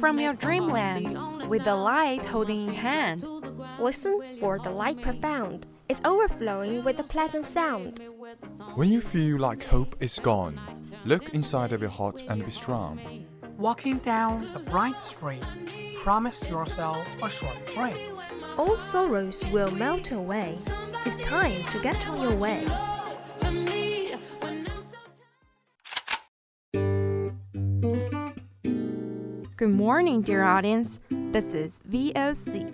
from your dreamland with the light holding in hand. Listen for the light profound. It's overflowing with a pleasant sound. When you feel like hope is gone, look inside of your heart and be strong. Walking down a bright street, promise yourself a short break. All sorrows will melt away. It's time to get on your way. Good morning, dear audience. This is VOC,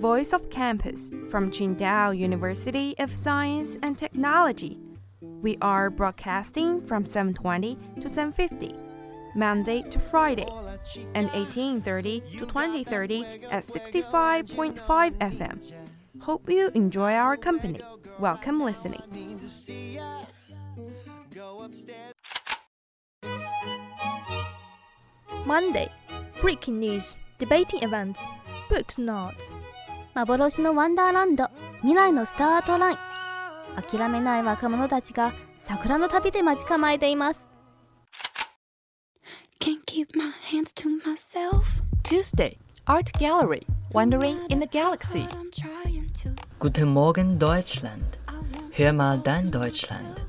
Voice of Campus from Qingdao University of Science and Technology. We are broadcasting from 7:20 to 7:50, Monday to Friday, and 18:30 to 20:30 at 65.5 FM. Hope you enjoy our company. Welcome listening. Monday. Breaking news, debating events, books notes. 幻のワンダーランド未来のスタートライン諦めない若者たちが桜の旅で待ち構えています Can't keep my hands to myself. Tuesday, Art Gallery, Wandering in the Galaxy. Guten Morgen Deutschland. Hör mal dein Deutschland.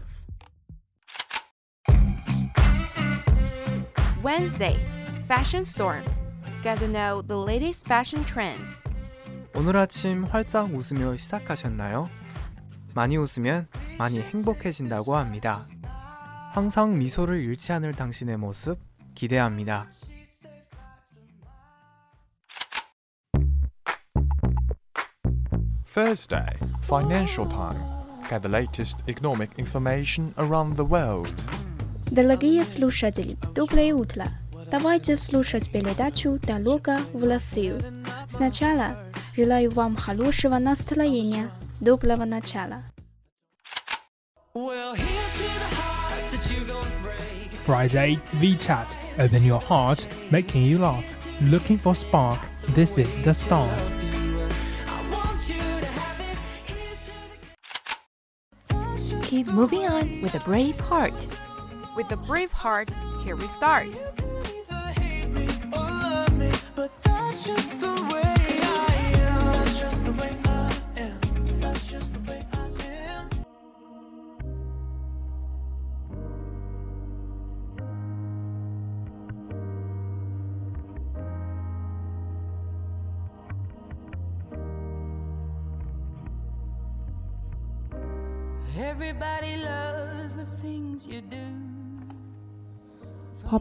Wednesday, Fashion Storm. Get to know the latest fashion trends. 오늘 아침 활짝 웃으며 시작하셨나요? 많이 웃으면 많이 행복해진다고 합니다. 항상 미소를 잃지 않을 당신의 모습 기대합니다. Thursday, Financial Time. Get the latest economic information around the world. Дорогие слушатели, доброе утро. Давайте слушать передачу «Дорога в Россию». Сначала желаю вам хорошего настроения, доброго начала. Friday VChat. Open your heart, making you laugh. Looking for spark. This is the start. Keep moving on with a brave heart. With a brave heart, here we start.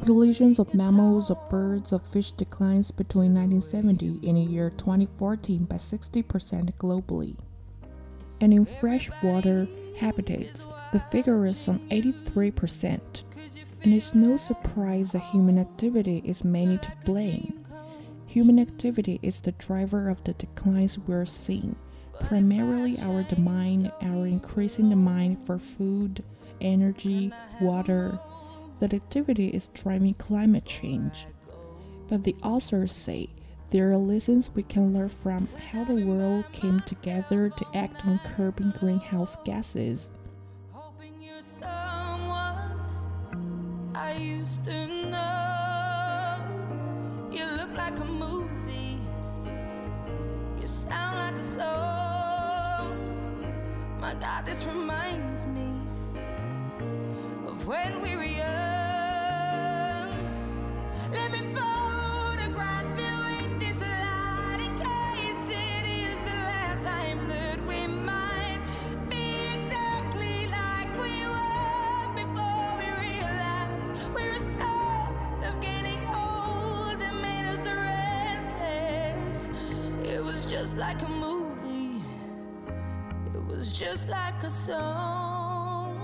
Populations of mammals, of birds, of fish declines between 1970 and the year 2014 by 60% globally. And in freshwater habitats, the figure is some 83%. And it's no surprise that human activity is mainly to blame. Human activity is the driver of the declines we're seeing, primarily our demand, our increasing demand for food, energy, water, that activity is driving climate change. But the authors say there are lessons we can learn from how the world came together to act on curbing greenhouse gases. Hoping you're someone I used to know. You look like a movie. You sound like a song. My God, this reminds me of when we were young. Just like a movie. It was just like a song.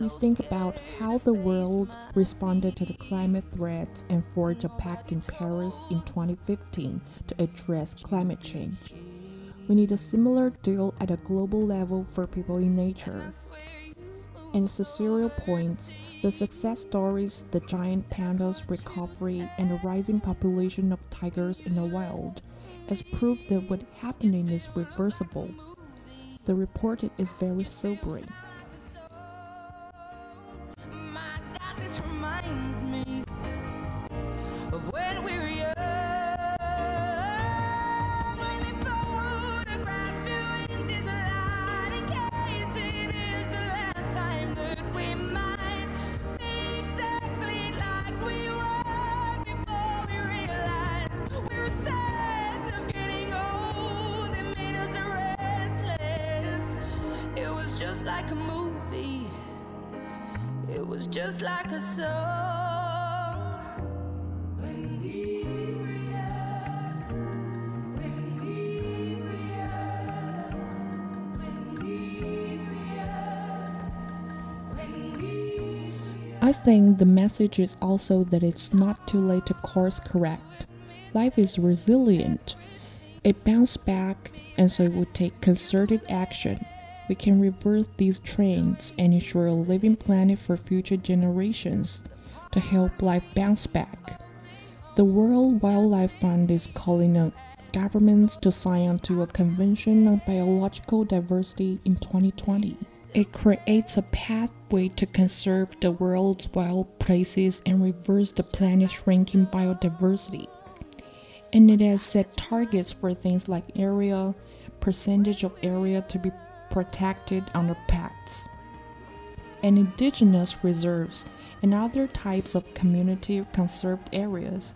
We think about how the world responded to the climate threat and forged a pact in Paris in 2015 to address climate change. We need a similar deal at a global level for people in nature. And Cecilio points, the success stories, the giant pandas recovery, and the rising population of tigers in the wild, as proof that what happening is reversible. The report is very sobering. Like a movie. It was just like a song. When we I think the message is also that it's not too late to course correct. Life is resilient. It bounced back, and so it would take concerted action. We can reverse these trends and ensure a living planet for future generations to help life bounce back. The World Wildlife Fund is calling on governments to sign on to a convention on biological diversity in 2020. It creates a pathway to conserve the world's wild places and reverse the planet's shrinking biodiversity. And it has set targets for things like area, percentage of area to be protected under pacts, and indigenous reserves and other types of community conserved areas.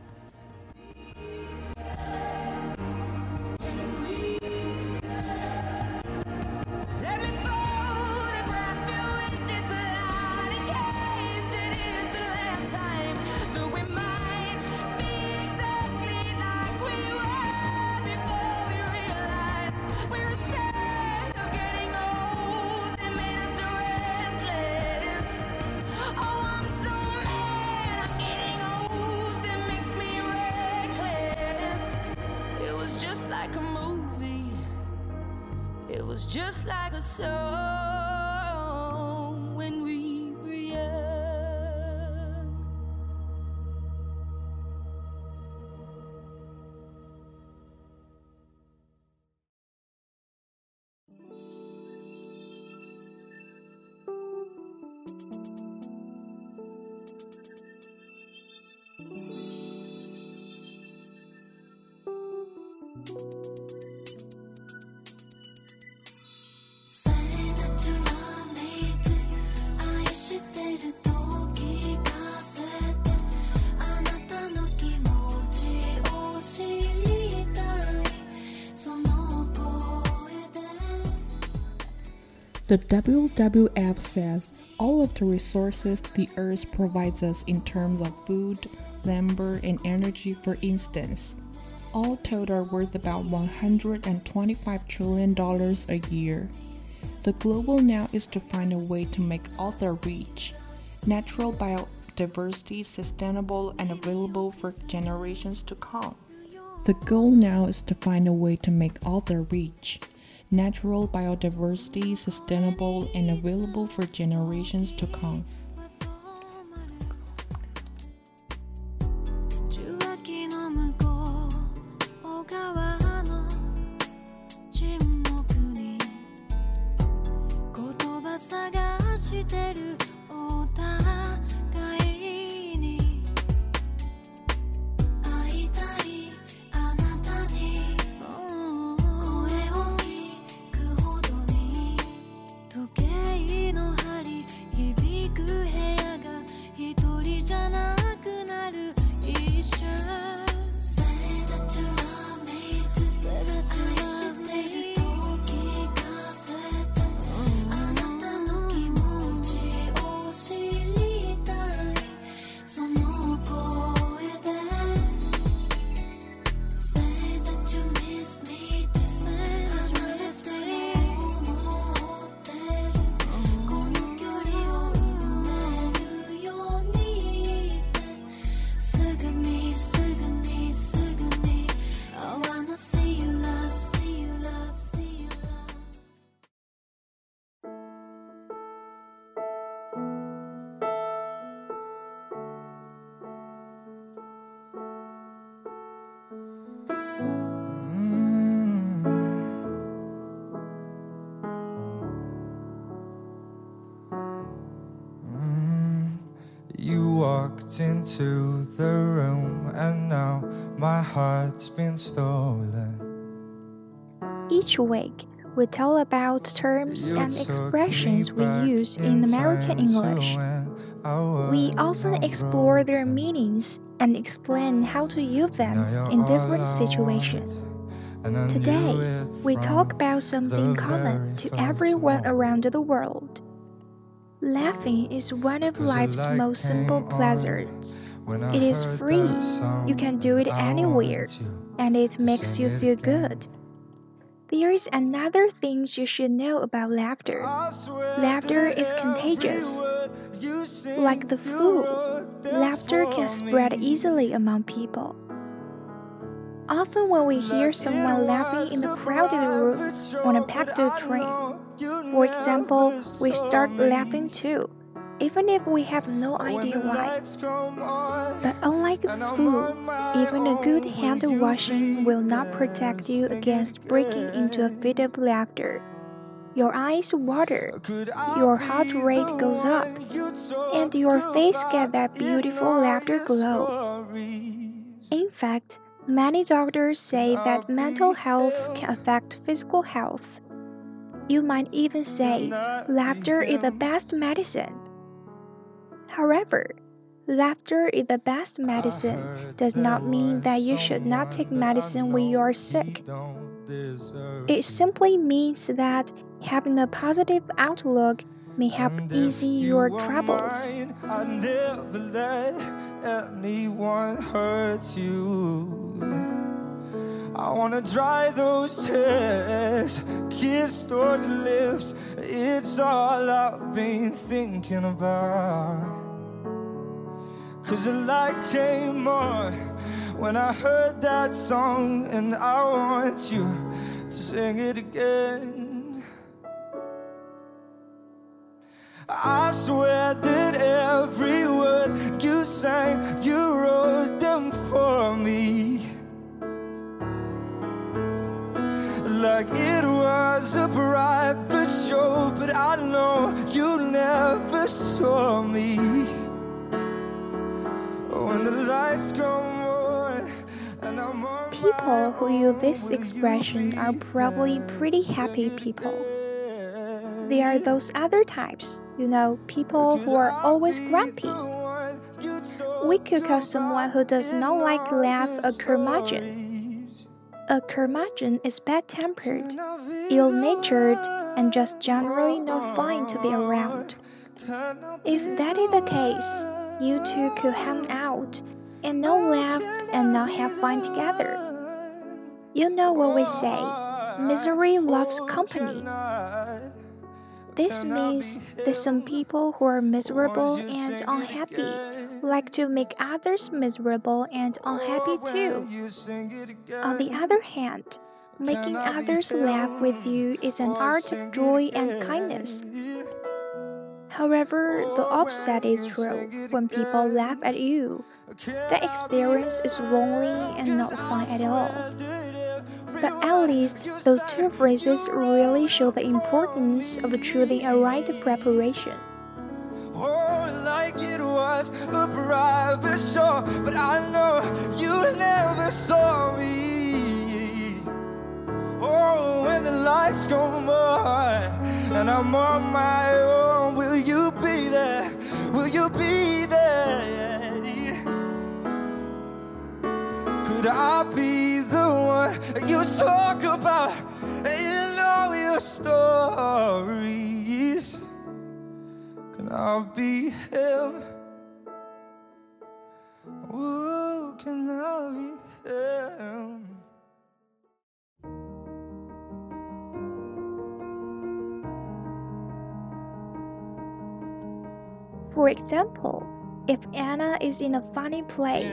Just like a song The WWF says all of the resources the earth provides us in terms of food, lumber, and energy, for instance, all told are worth about $125 trillion a year. The global now is to find a way to make all their reach, natural biodiversity sustainable and available for generations to come. The goal now is to find a way to make all their reach, natural biodiversity sustainable and available for generations to come. 受話器の向こう側の沈黙に言葉探してる Walked into the room, and now my heart's been stolen. Each week, we tell about terms You and expressions we use in American English. We often explore their meanings and explain how to use them in different situations. want. And I knew Today, we talk about something common to everyone around the world. Laughing is one of life's most simple pleasures. It is free. You can do it anywhere, and it makes you feel good. There is another thing you should know about laughter. Laughter is contagious. Like the flu, laughter can spread easily among people. Often, when we hear someone laughing in a crowded room on a packed train, for example, we start laughing too, even if we have no idea why. But unlike the even a good hand washing will not protect you against breaking into a fit of laughter. Your eyes water, your heart rate goes up, and your face gets that beautiful laughter glow. In fact, many doctors say that mental health can affect physical health. You might even say laughter is the best medicine. However, laughter is the best medicine does not mean that you should not take medicine when you are sick. It simply means that having a positive outlook may help ease your troubles. I never let anyone hurt you. I wanna dry those tears, kiss those lips. It's all I've been thinking about. Cause the light came on when I heard that song, and I want you to sing it again. I swear that on People who use this expression are probably pretty happy people. There are those other types, you know, people who are always grumpy. We could call someone who does not like laugh a curmudgeon. A curmudgeon is bad tempered, ill natured, and just generally not fun to be around. If that is the case, you two could hang out and not laugh and not have fun together. You know what we say misery loves company. This means that some people who are miserable and unhappy like to make others miserable and unhappy too. On the other hand, making others laugh with you is an art of joy and kindness. However, the oh, opposite is true. When people laugh at you, the experience is lonely and not fun at all. But at least those two phrases really show the importance of choosing a right preparation. Oh, like it was a private show, but I know you never saw me. Oh, when the lights come on and I'm on my own, will you be there? Will you be there? Could I be the one you talk about? You know your stories. Can I be him? For example, if Anna is in a funny play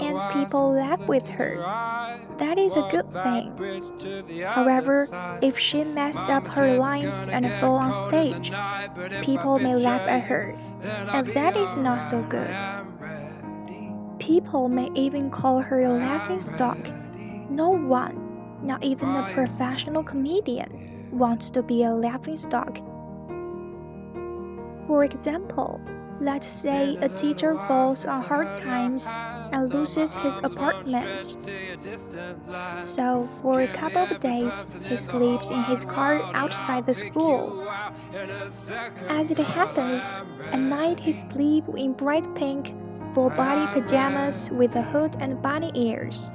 and people laugh with her, that is a good thing. However, if she messed up her lines and fell on stage, people may laugh at her, and that is not so good. People may even call her a laughing stock. No one, not even a professional comedian, wants to be a laughing stock. For example, let's say a teacher falls on hard times and loses his apartment. So, for a couple of days, he sleeps in his car outside the school. As it happens, at night he sleeps in bright pink, full body pajamas with a hood and bunny ears.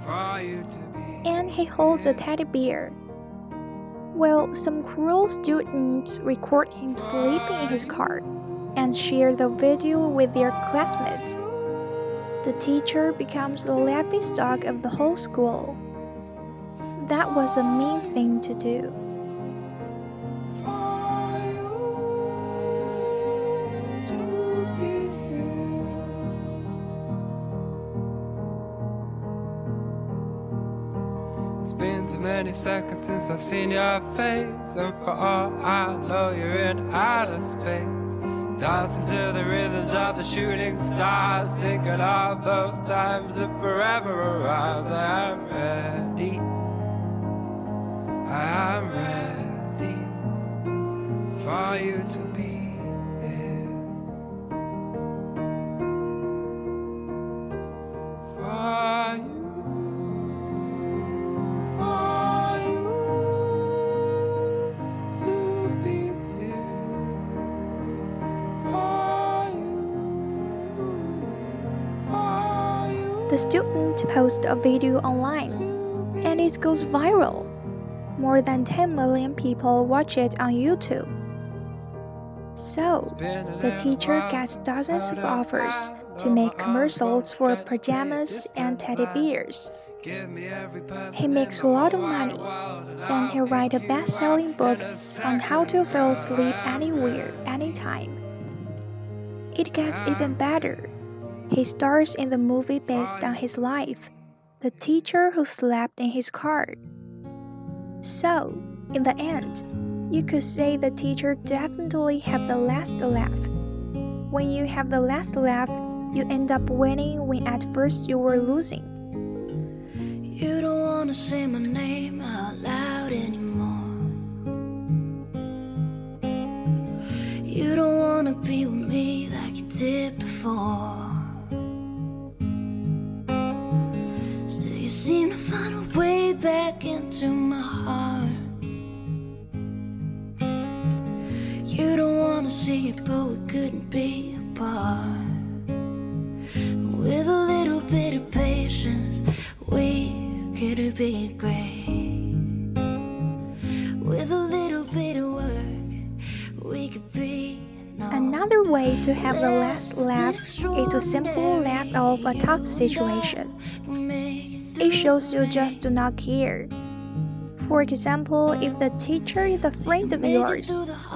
and he holds a teddy bear. Well, some cruel students record him sleeping in his car and share the video with their classmates. The teacher becomes the laughingstock of the whole school. That was a mean thing to do. It's been too many seconds since I've seen your face, and for all I know, you're in outer space. Dancing to the rhythms of the shooting stars, thinking of those times that forever arise. I am ready. I am ready for you to be student posts a video online and it goes viral. More than 10 million people watch it on YouTube. So, the teacher gets dozens of offers to make commercials for pajamas and teddy bears. He makes a lot of money. Then he writes a best-selling book on how to fall asleep anywhere, anytime. It gets even better. He stars in the movie based on his life, The Teacher Who Slept in His Car. So, in the end, you could say the teacher definitely had the last laugh. When you have the last laugh, you end up winning when at first you were losing. You don't wanna say my name out loud anymore. You don't wanna be with me like you did before. Back my heart. You don't wanna see it, but we couldn't be apart. With a little bit of patience, we could be great. With a little bit of work, we could be. Another way to have the last laugh is to simply laugh off a tough situation. It shows you just do not care. For example, if the teacher is a friend of yours,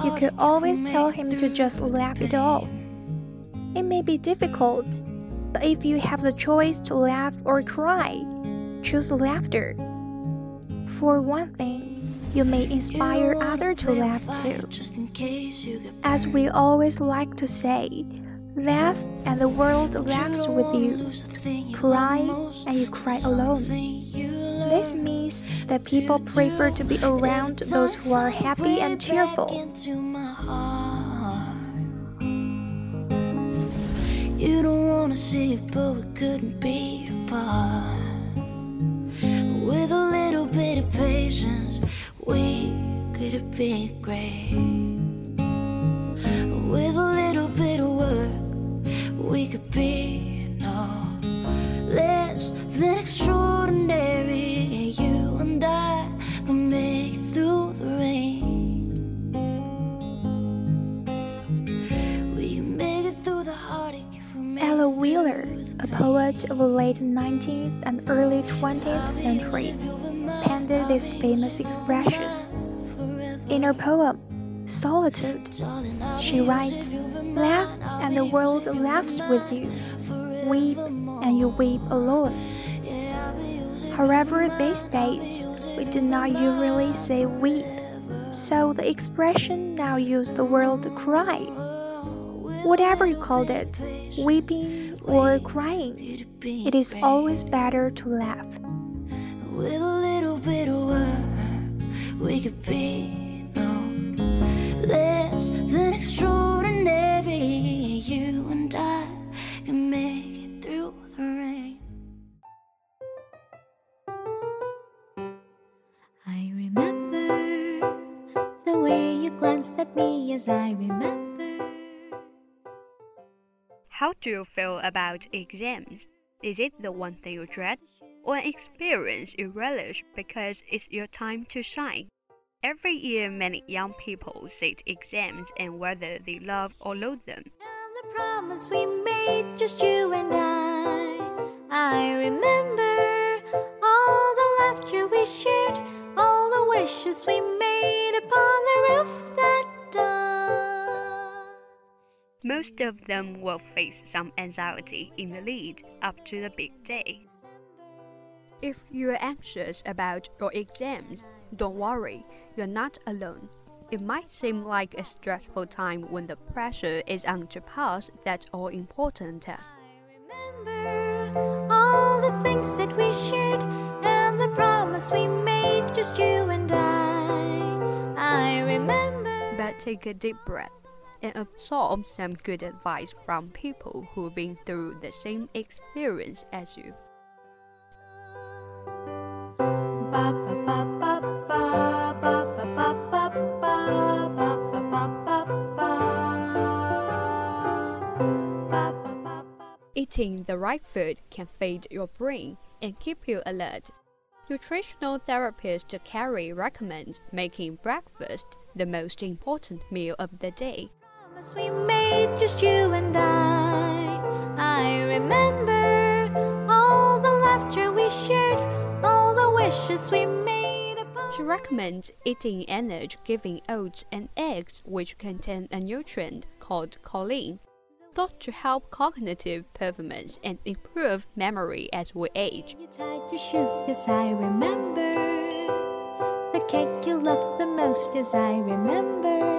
you could always tell him to just laugh it off. It may be difficult, but if you have the choice to laugh or cry, choose laughter. For one thing, you may inspire others to laugh too. As we always like to say, laugh and the world laughs with you. Cry and you cry alone. This means that people prefer to be around those who are happy and cheerful. You don't wanna see it, but we couldn't be apart. With a little bit of patience, we could be great. With a little bit of work, we could be no less than extraordinary. Poet of the late 19th and early 20th century, penned this famous expression. In her poem, Solitude, she writes, Laugh and the world laughs with you. Weep and you weep alone. However, these days, we do not usually say weep, so the expression now uses the word cry. Whatever you called it, weeping or crying, it is always better to laugh. With a little bit of work, we could be no less than extraordinary. You and I can make it through the rain. I remember the way you glanced at me as I remember. How do you feel about exams? Is it the one thing you dread? or an experience you relish because it's your time to shine. Every year, many young people sit exams and whether they love or loathe them. The promise we made, just you and I. I remember all the laughter we shared, all the wishes we made upon the roof. Most of them will face some anxiety in the lead up to the big day. If you're anxious about your exams, don't worry, you're not alone. It might seem like a stressful time when the pressure is on to pass that all important test. All the things that we shared and the promise we made, just you and I. I remember. But take a deep breath and absorb some good advice from people who've been through the same experience as you. Eating the right food can feed your brain and keep you alert. Nutritional therapist Carrie recommends making breakfast the most important meal of the day. Promise we made, just you and I. I remember all the laughter we shared, all the wishes we made. She recommends eating energy giving oats and eggs, which contain a nutrient called choline, thought to help cognitive performance and improve memory as we age. You tied your shoes, yes, I remember. The cake you loved the most, yes, I remember.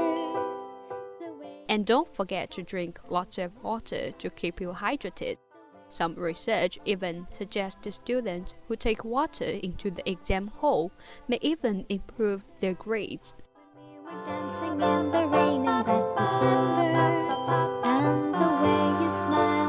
And don't forget to drink lots of water to keep you hydrated. Some research even suggests students who take water into the exam hall may even improve their grades. Dancing in the rain in that December. And the way you smiled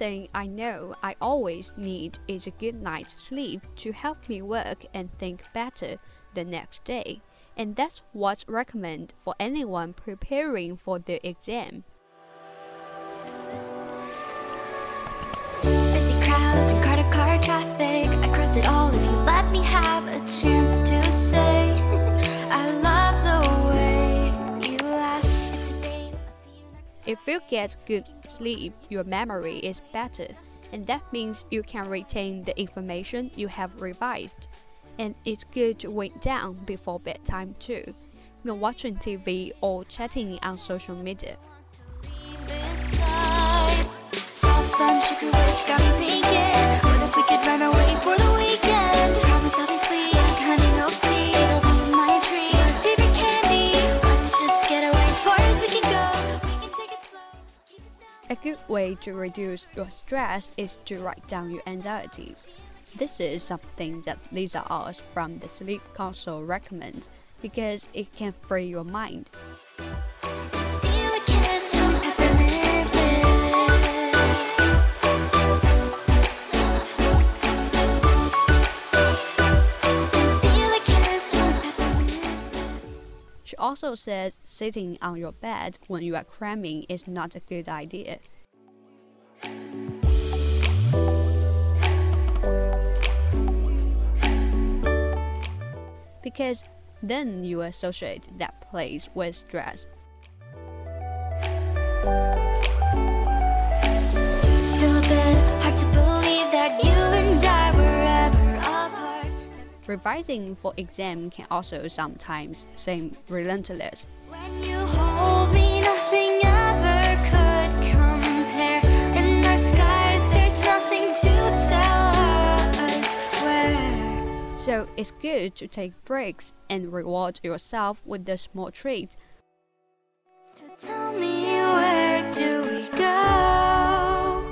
thing I know I always need is a good night's sleep to help me work and think better the next day. And that's what's recommended for anyone preparing for the exam. Busy crowds and traffic. I cross it all if you let me have a chance to If you get good sleep, your memory is better, and that means you can retain the information you have revised. And it's good to wind down before bedtime too, not watching TV or chatting on social media. Good way to reduce your stress is to write down your anxieties. This is something that Lisa Artis from the Sleep Council recommends because it can free your mind. Steal a kiss from peppermint Steal a kiss from She also says sitting on your bed when you are cramming is not a good idea. Because then you associate that place with stress. Still a bit hard to believe that you and I were ever apart. Revising for exam can also sometimes seem relentless. So it's good to take breaks and reward yourself with a small treat. So tell me, where do we go?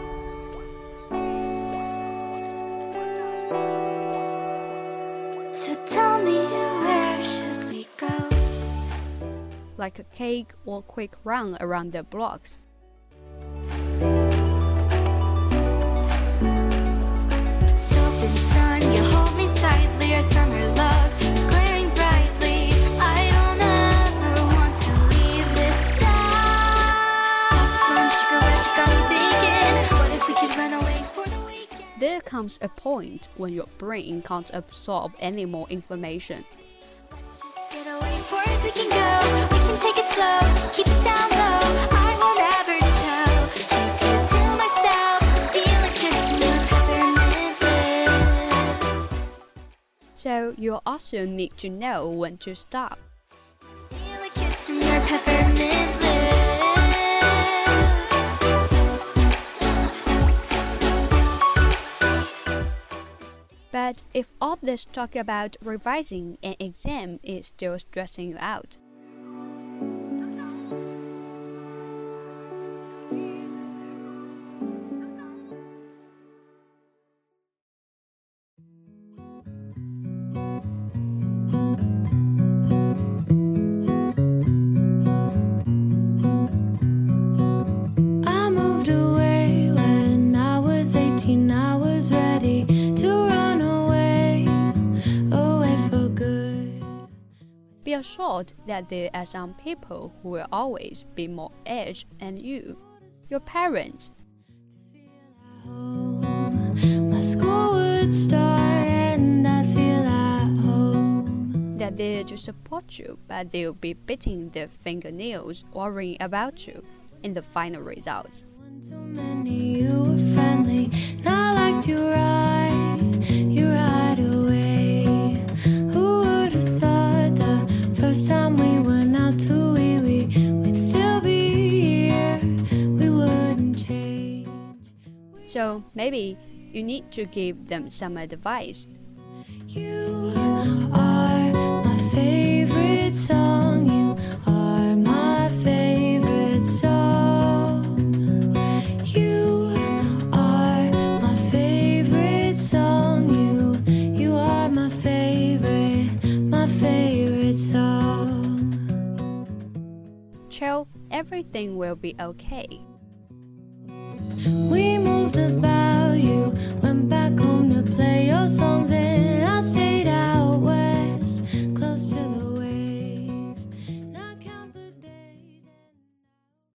So tell me, where should we go? bake a cake or quick run around the blocks. Comes a point when your brain can't absorb any more information. Just get away for as we can go. We can take it slow, keep it down low. I won't ever tell. Keep you to myself. Steal a kiss from your peppermint lips. So you also need to know when to stop. But if all this talk about revising an exam is still stressing you out, assured that there are some people who will always be more aged than you. Your parents, My school would start and I'd feel at home. they're there to support you, but they'll be biting their fingernails, worrying about you in the final results. Too many, you were friendly. Not like you right, you right So maybe you need to give them some advice. You are my favorite song. You are my favorite song. You are my favorite song. You you are my favorite, my favorite song. Chill, everything will be okay. We about you. Went back home to play your songs